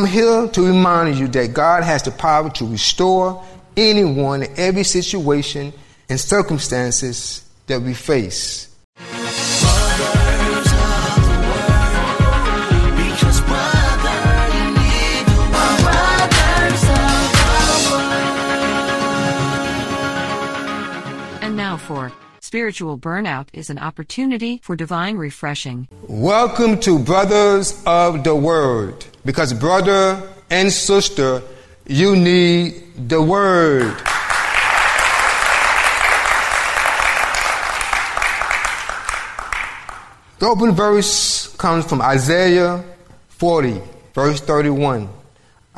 I'm here to remind you that God has the power to restore anyone in every situation and circumstances that we face. And now for Spiritual Burnout is an opportunity for divine refreshing. Welcome to Brothers of the Word. Because, brother and sister, you need the Word. The open verse comes from Isaiah 40, verse 31.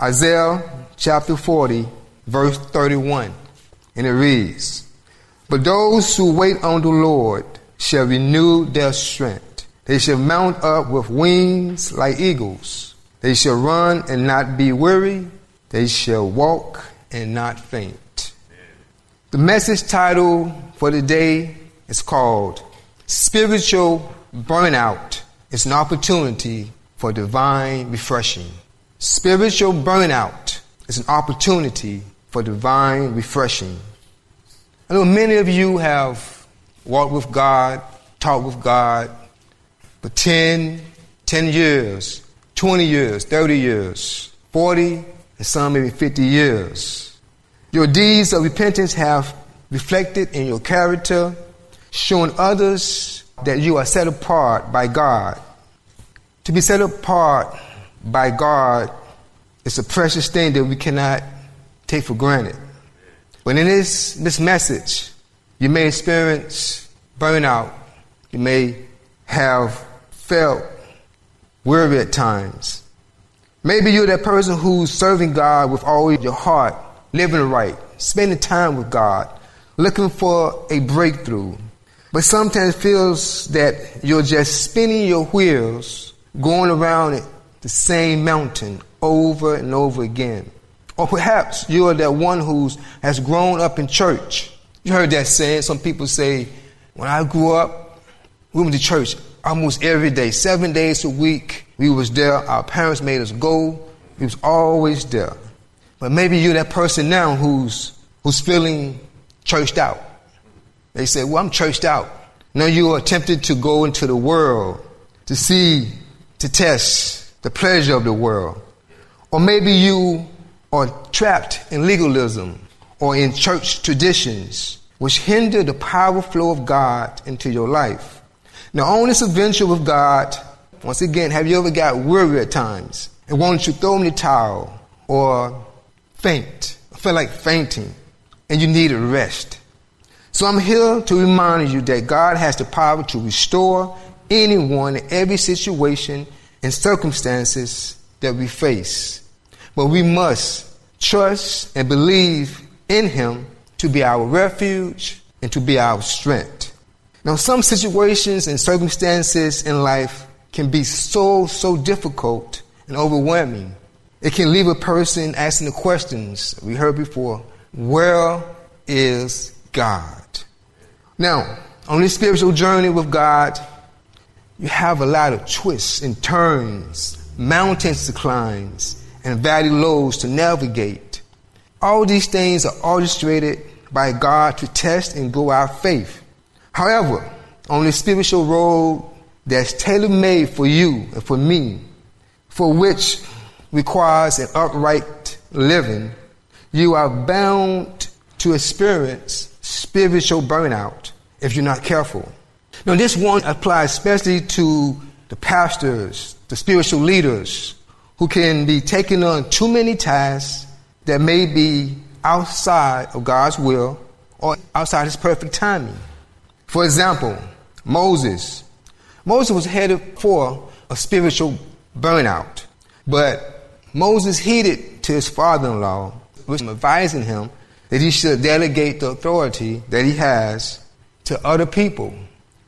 Isaiah chapter 40, verse 31. And it reads, But those who wait on the Lord shall renew their strength. They shall mount up with wings like eagles. They shall run and not be weary. They shall walk and not faint. The message title for the day is called Spiritual Burnout. It's an opportunity for divine refreshing. Spiritual burnout is an opportunity for divine refreshing. I know many of you have walked with God, talked with God for 10, 10 years, 20 years, 30 years, 40, and some maybe 50 years. Your deeds of repentance have reflected in your character, showing others that you are set apart by God. To be set apart by God is a precious thing that we cannot take for granted. But in this, this message, you may experience burnout. You may have felt weary at times. Maybe you're that person who's serving God with all your heart, living right, spending time with God, looking for a breakthrough. But sometimes feels that you're just spinning your wheels, going around the same mountain over and over again. Or perhaps you're that one who has grown up in church. You heard that saying. Some people say, when I grew up, we went to church almost every day, seven days a week. We was there. Our parents made us go. We was always there. But maybe you're that person now who's who's feeling churched out. They say, "Well, I'm churched out." Now you are tempted to go into the world to see, to test the pleasure of the world, or maybe you are trapped in legalism or in church traditions, which hinder the power flow of God into your life. Now, on this adventure with God, once again, have you ever got weary at times and wanted to throw in the towel or faint, I feel like fainting, and you need a rest? So I'm here to remind you that God has the power to restore anyone in every situation and circumstances that we face. But we must trust and believe in Him to be our refuge and to be our strength. Now, some situations and circumstances in life can be so, so difficult and overwhelming. It can leave a person asking the questions we heard before where is God? Now, on this spiritual journey with God, you have a lot of twists and turns, mountains to climb, and valley lows to navigate. All these things are orchestrated by God to test and grow our faith. However, on the spiritual road that's tailor made for you and for me, for which requires an upright living, you are bound to experience spiritual burnout if you're not careful. Now, this one applies especially to the pastors, the spiritual leaders, who can be taking on too many tasks that may be outside of God's will or outside His perfect timing. For example, Moses. Moses was headed for a spiritual burnout, but Moses heeded to his father in law, which advising him that he should delegate the authority that he has to other people.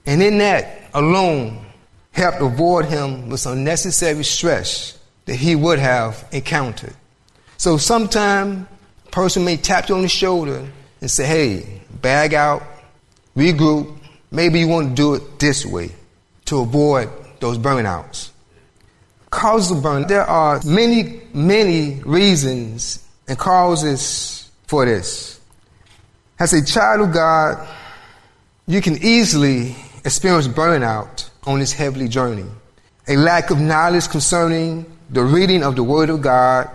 And in that alone helped avoid him with unnecessary stress that he would have encountered. So sometime a person may tap you on the shoulder and say, hey, bag out, regroup. Maybe you want to do it this way to avoid those burnouts. Causes of burnout. There are many, many reasons and causes for this. As a child of God, you can easily experience burnout on this heavenly journey. A lack of knowledge concerning the reading of the Word of God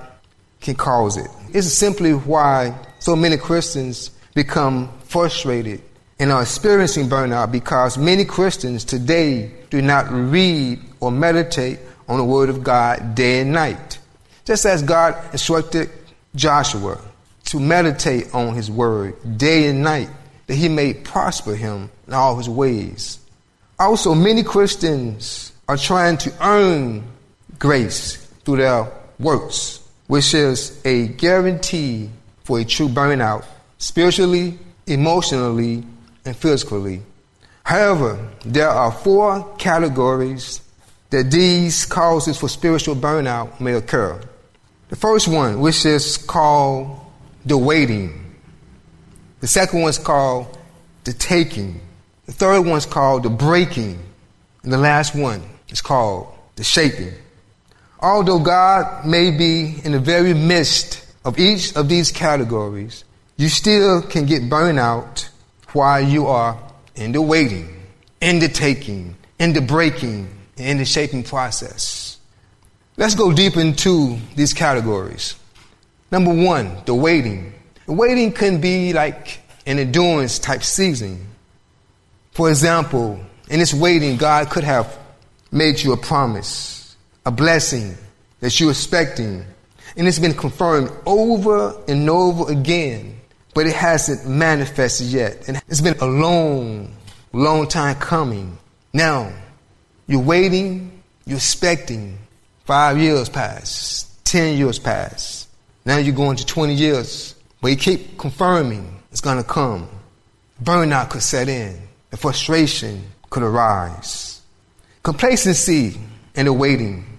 can cause it. Is simply why so many Christians become frustrated and are experiencing burnout because many Christians today do not read or meditate on the Word of God day and night. Just as God instructed Joshua to meditate on His Word day and night, that He may prosper him in all His ways. Also, many Christians are trying to earn grace through their works, which is a guarantee for a true burnout, spiritually, emotionally, and physically. However, there are four categories that these causes for spiritual burnout may occur. The first one, which is called the waiting. The second one is called the taking. The third one is called the breaking. And the last one is called the shaping. Although God may be in the very midst of each of these categories, you still can get burnout while you are in the waiting, in the taking, in the breaking, in the shaping process. Let's go deep into these categories. Number one, the waiting. The waiting can be like an endurance type season. For example, in this waiting, God could have made you a promise, a blessing that you're expecting, and it's been confirmed over and over again, but it hasn't manifested yet. And it's been a long, long time coming. Now, you're waiting, you're expecting. Five years pass, ten years pass. Now you're going to 20 years, but you keep confirming it's going to come. Burnout could set in, and frustration could arise. Complacency and the waiting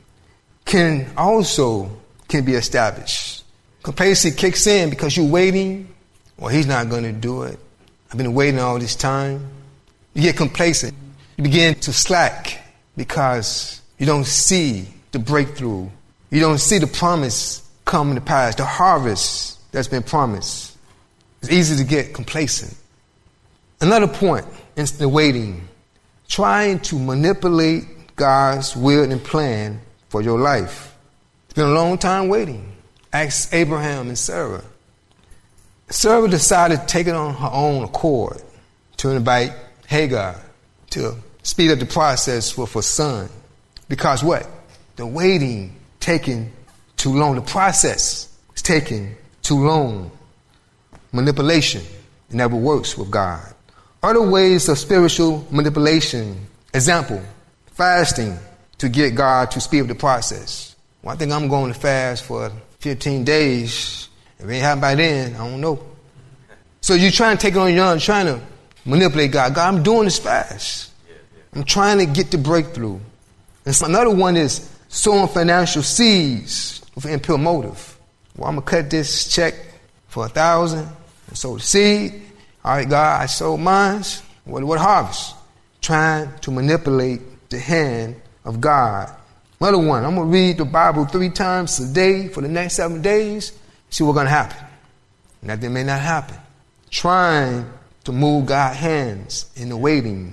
can also can be established. Complacency kicks in because you're waiting. Well, he's not going to do it. I've been waiting all this time. You get complacent. You begin to slack because you don't see the breakthrough. You don't see the promise come to pass, the harvest that's been promised. It's easy to get complacent. Another point in the waiting, trying to manipulate God's will and plan for your life. It's been a long time waiting. Ask Abraham and Sarah. Sarah decided to take it on her own accord to invite Hagar to speed up the process with her son. Because what? The waiting taking too long. The process is taking too long. Manipulation never works with God. Other ways of spiritual manipulation. Example, fasting to get God to speed up the process. Well, I think I'm going to fast for 15 days. If it ain't happened by then, I don't know. So you're trying to take it on your own, trying to manipulate God. God, I'm doing this fast. I'm trying to get the breakthrough. And so another one is sowing financial seeds with an impure motive. Well, I'm gonna cut this check for a thousand and sow the seed. All right, God, I sowed mine. What, what harvest? Trying to manipulate the hand of God. Another one, I'm gonna read the Bible three times a day for the next seven days. See what's gonna happen. Nothing may not happen. Trying to move God's hands in the waiting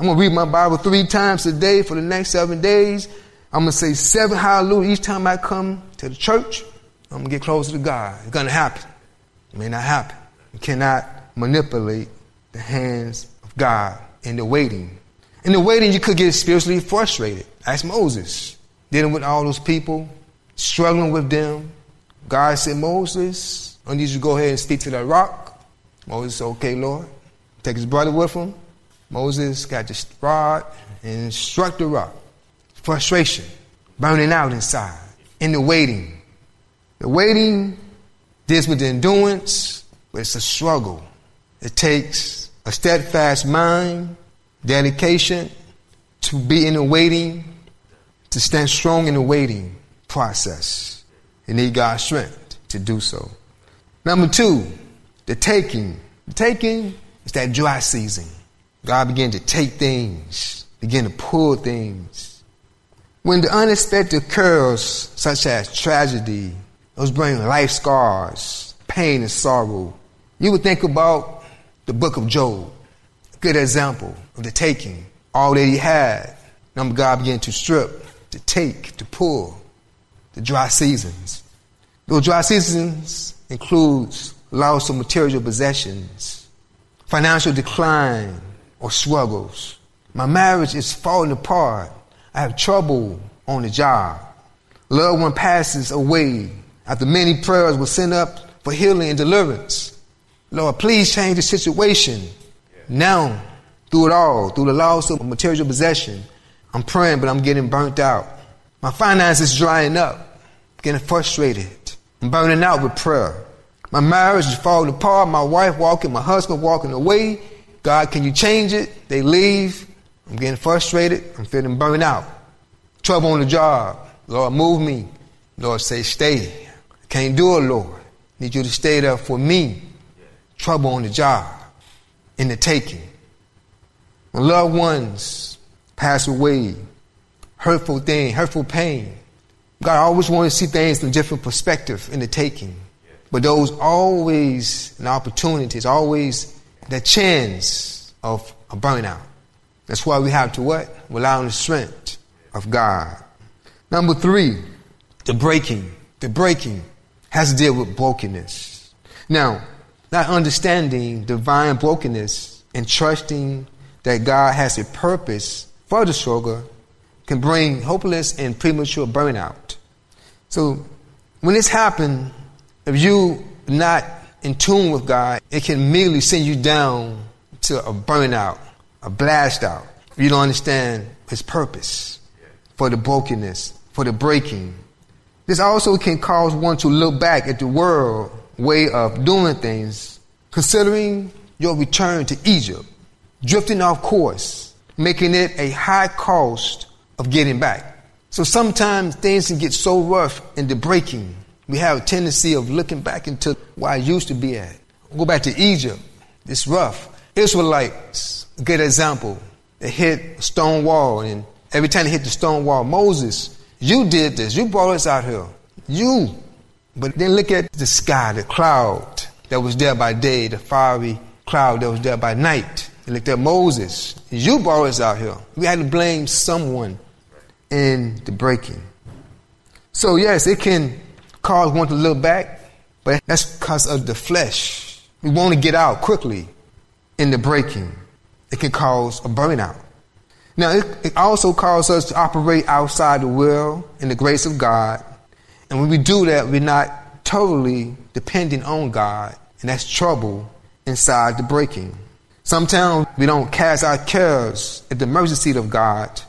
I'm going to read my Bible three times a day for the next seven days. I'm going to say seven hallelujah each time I come to the church. I'm going to get closer to God. It's going to happen. It may not happen. You cannot manipulate the hands of God in the waiting. In the waiting, you could get spiritually frustrated. Ask Moses, dealing with all those people, struggling with them. God said, Moses, I need you to go ahead and speak to that rock. Moses said, okay, Lord. Take his brother with him. Moses got the rod and struck the rock. Frustration, burning out inside, in the waiting. The waiting deals with the endurance, but it's a struggle. It takes a steadfast mind, dedication to be in the waiting, to stand strong in the waiting process. You need God's strength to do so. Number two, the taking. The taking is that dry season. God began to take things, begin to pull things. When the unexpected occurs, such as tragedy, those bring life scars, pain and sorrow, you would think about the book of Job. A good example of the taking. All that he had, number God began to strip, to take, to pull. The dry seasons. Those dry seasons includes loss of material possessions, financial decline or struggles. My marriage is falling apart. I have trouble on the job. Loved one passes away after many prayers were sent up for healing and deliverance. Lord, please change the situation. Now, through it all, through the loss of material possession, I'm praying, but I'm getting burnt out. My finances drying up, getting frustrated. I'm burning out with prayer. My marriage is falling apart. My wife walking, my husband walking away. God, can you change it? They leave. I'm getting frustrated. I'm feeling burned out. Trouble on the job. Lord, move me. Lord, say, stay. I can't do it, Lord. Need you to stay there for me. Trouble on the job. In the taking. When loved ones pass away, hurtful thing, hurtful pain. God always wants to see things from different perspective in the taking. But those always an opportunity, it's always the chance of a burnout. That's why we have to what? Rely on the strength of God. Number three, the breaking. The breaking has to deal with brokenness. Now, not understanding divine brokenness and trusting that God has a purpose for the struggle can bring hopeless and premature burnout. So when this happens, if you are not in tune with God, it can immediately send you down to a burnout, a blast out. If You don't understand His purpose for the brokenness, for the breaking. This also can cause one to look back at the world way of doing things, considering your return to Egypt, drifting off course, making it a high cost of getting back. So sometimes things can get so rough in the breaking we have a tendency of looking back into where I used to be at. Go back to Egypt. It's rough. Israelites, good example. They hit a stone wall, and every time they hit the stone wall, Moses, you did this. You brought us out here. You. But then look at the sky, the cloud that was there by day, the fiery cloud that was there by night. Look at Moses. You brought us out here. We had to blame someone in the breaking. So yes, it can cause one to look back, but that's because of the flesh. We want to get out quickly in the breaking. It can cause a burnout. Now, it, it also causes us to operate outside the will and the grace of God. And when we do that, we're not totally dependent on God, and that's trouble inside the breaking. Sometimes we don't cast our cares at the mercy seat of God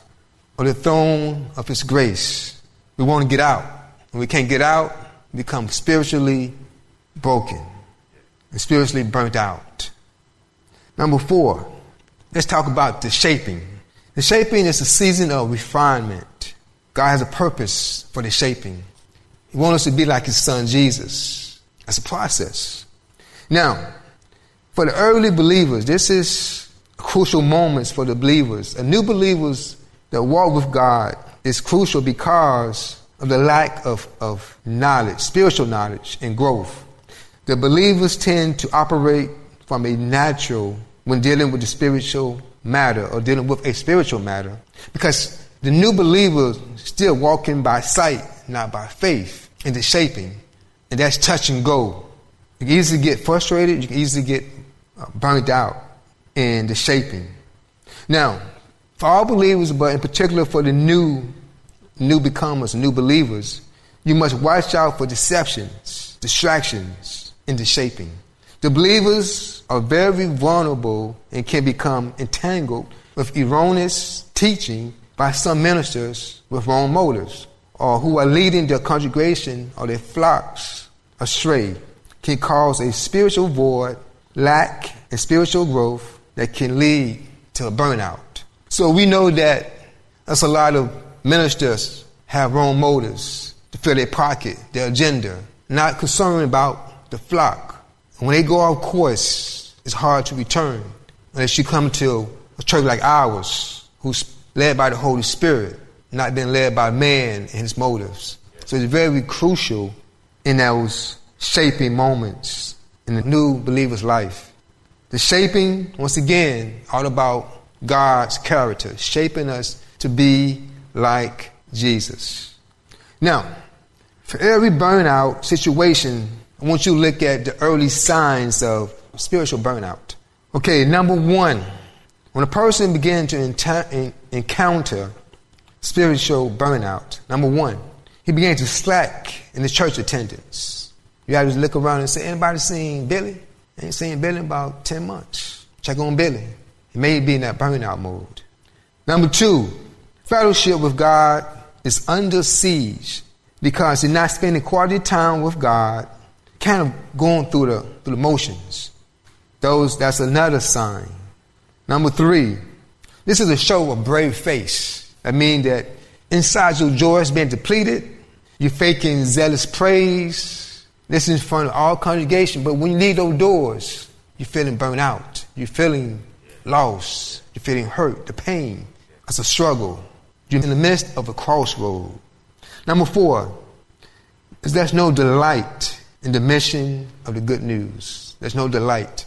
or the throne of His grace. We want to get out. When we can't get out, we become spiritually broken and spiritually burnt out. Number four, let's talk about the shaping. The shaping is a season of refinement. God has a purpose for the shaping. He wants us to be like his son Jesus. That's a process. Now, for the early believers, this is crucial moments for the believers. A new believers that walk with God is crucial because of the lack of, of knowledge, spiritual knowledge and growth. The believers tend to operate from a natural when dealing with the spiritual matter or dealing with a spiritual matter because the new believers still walking by sight, not by faith in the shaping. And that's touch and go. You can easily get frustrated. You can easily get burnt out in the shaping. Now, for all believers, but in particular for the new new becomers, new believers, you must watch out for deceptions, distractions in the shaping. The believers are very vulnerable and can become entangled with erroneous teaching by some ministers with wrong motives or who are leading their congregation or their flocks astray can cause a spiritual void, lack, and spiritual growth that can lead to a burnout. So we know that there's a lot of Ministers have wrong motives to fill their pocket, their agenda, not concerned about the flock. And when they go off course, it's hard to return unless you come to a church like ours, who's led by the Holy Spirit. not being led by man and his motives. So it's very crucial in those shaping moments in the new believer's life. The shaping, once again, all about God's character, shaping us to be like Jesus. Now, for every burnout situation, I want you to look at the early signs of spiritual burnout. Okay, number one, when a person begins to encounter spiritual burnout, number one, he began to slack in the church attendance. You have to look around and say, anybody seen Billy? Ain't seen Billy in about 10 months. Check on Billy. He may be in that burnout mode. Number two, fellowship with God is under siege because you're not spending quality time with God, kind of going through the, through the motions. Those, that's another sign. Number three, this is a show of brave face. That means that inside your joy has been depleted. You're faking zealous praise. This is in front of all congregation. But when you leave those doors, you're feeling burnt out. You're feeling lost. You're feeling hurt. The pain. It's a struggle. You're in the midst of a crossroad. Number four is there's no delight in the mission of the good news. There's no delight.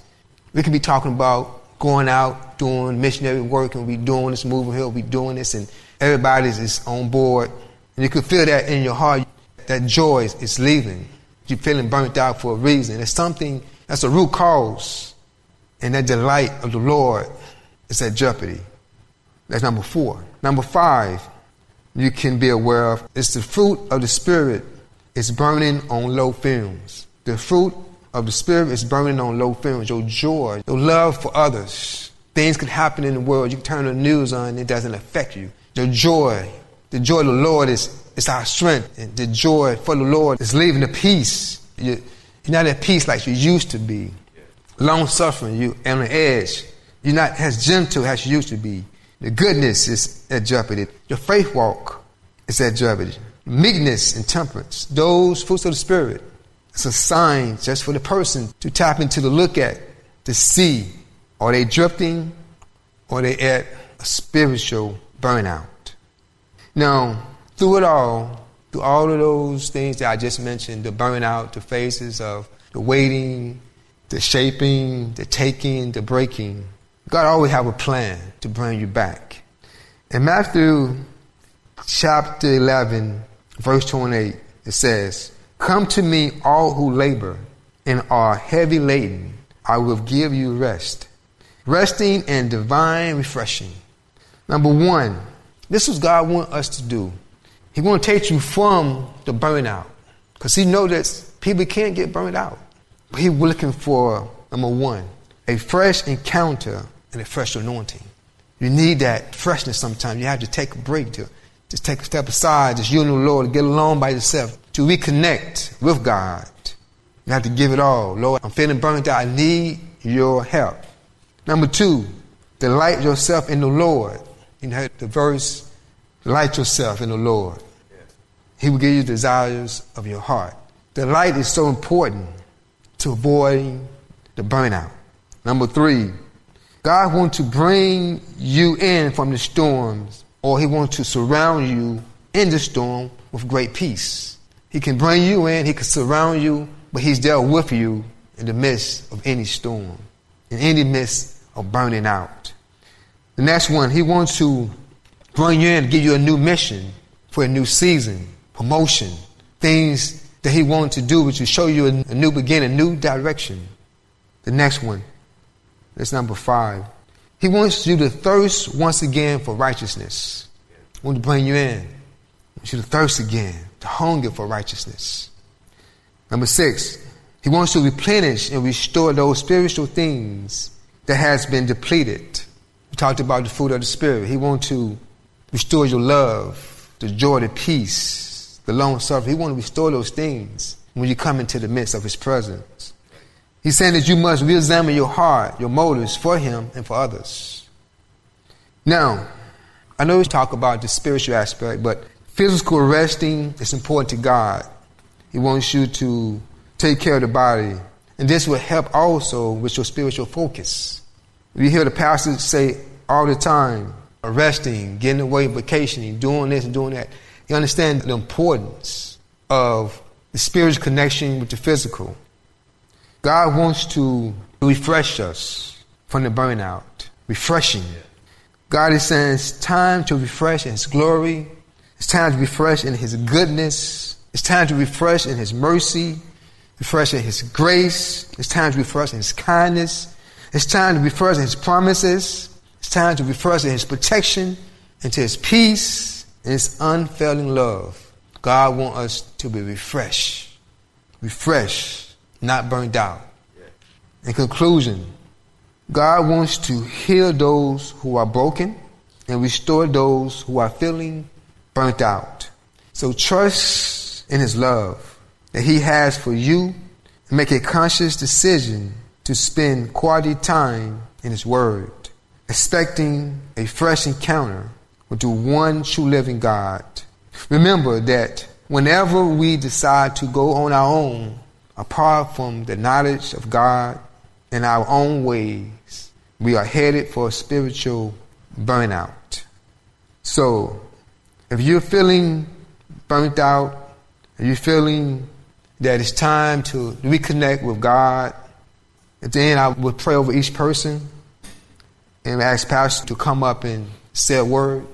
We could be talking about going out, doing missionary work, and we doing this, moving here, we doing this, and everybody is on board. And you could feel that in your heart, that joy is leaving. You're feeling burnt out for a reason. It's something that's a root cause. And that delight of the Lord is at jeopardy. That's number four. Number five, you can be aware of is the fruit of the Spirit is burning on low films. The fruit of the Spirit is burning on low films. Your joy, your love for others. Things can happen in the world. You can turn the news on it doesn't affect you. Your joy, the joy of the Lord is, is our strength. And the joy for the Lord is leaving the peace. You're, not at peace like you used to be. Long suffering, you on the edge. You're not as gentle as you used to be. The goodness is at jeopardy. Your faith walk is at jeopardy. Meekness and temperance, those fruits of the Spirit, it's a sign just for the person to tap into the look at, to see are they drifting or are they at a spiritual burnout. Now, through it all, through all of those things that I just mentioned, the burnout, the phases of the waiting, the shaping, the taking, the breaking, God always have a plan to bring you back. In Matthew chapter 11, verse 28, it says, Come to me, all who labor and are heavy laden, I will give you rest. Resting and divine refreshing. Number one, this is God want us to do. He want to take you from the burnout. Because he knows that people can't get burned out. But he's looking for, number one, a fresh encounter and a fresh anointing. You need that freshness sometimes. You have to take a break to just take a step aside, just you and the Lord, get alone by yourself, to reconnect with God. You have to give it all. Lord, I'm feeling burnt out. I need your help. Number two, delight yourself in the Lord. You know the verse, delight yourself in the Lord. He will give you desires of your heart. Delight is so important to avoiding the burnout. Number three, God wants to bring you in from the storms or he wants to surround you in the storm with great peace. He can bring you in, he can surround you, but he's there with you in the midst of any storm, in any midst of burning out. The next one, he wants to bring you in, give you a new mission for a new season, promotion, things that he wants to do, which will show you a, a new beginning, a new direction. The next one, that's number five. He wants you to thirst once again for righteousness. He wants to bring you in. He wants you to thirst again, to hunger for righteousness. Number six, he wants to replenish and restore those spiritual things that has been depleted. We talked about the fruit of the Spirit. He wants to restore your love, the joy, the peace, the long suffering. He wants to restore those things when you come into the midst of His presence. He's saying that you must re-examine your heart, your motives for him and for others. Now, I know we talk about the spiritual aspect, but physical resting is important to God. He wants you to take care of the body. And this will help also with your spiritual focus. You hear the pastors say all the time, resting, getting away, vacationing, doing this and doing that. You understand the importance of the spiritual connection with the physical. God wants to refresh us from the burnout, refreshing. God is saying it's time to refresh in His glory. It's time to refresh in His goodness. It's time to refresh in His mercy, refresh in His grace. It's time to refresh in His kindness. It's time to refresh in His promises. It's time to refresh in His protection, into His peace, and His unfailing love. God wants us to be refreshed, refreshed, not burned out. In conclusion, God wants to heal those who are broken and restore those who are feeling burnt out. So trust in His love that He has for you and make a conscious decision to spend quality time in His Word, expecting a fresh encounter with the one true living God. Remember that whenever we decide to go on our own, apart from the knowledge of God in our own ways, we are headed for a spiritual burnout. So, if you're feeling burnt out, if you're feeling that it's time to reconnect with God, at the end I would pray over each person and ask Pastor to come up and say a word.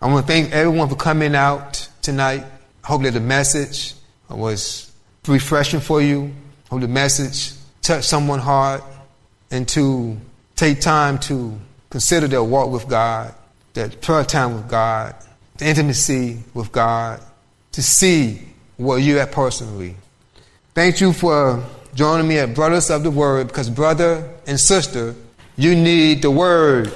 I want to thank everyone for coming out tonight. I hope that the message was refreshing for you. I hope the message touched someone's heart and to take time to consider their walk with God, that prayer time with God, the intimacy with God, to see where you're personally. Thank you for joining me at Brothers of the Word because, brother and sister, you need the Word.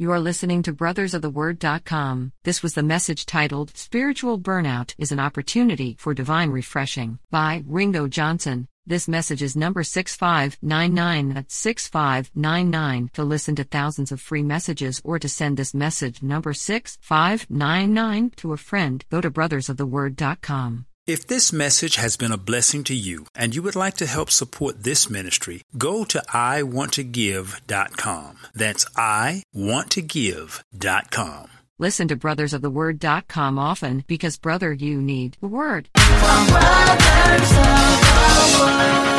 You are listening to brothersoftheword.com. This was the message titled Spiritual Burnout is an Opportunity for Divine Refreshing by Ringo Johnson. This message is number 6599 at 6599. To listen to thousands of free messages or to send this message number 6599 to a friend, go to brothersoftheword.com. If this message has been a blessing to you and you would like to help support this ministry, go to iwanttogive.com. That's iwanttogive.com. Listen to brothersoftheword.com often because, brother, you need the word. From Brothers of the Word.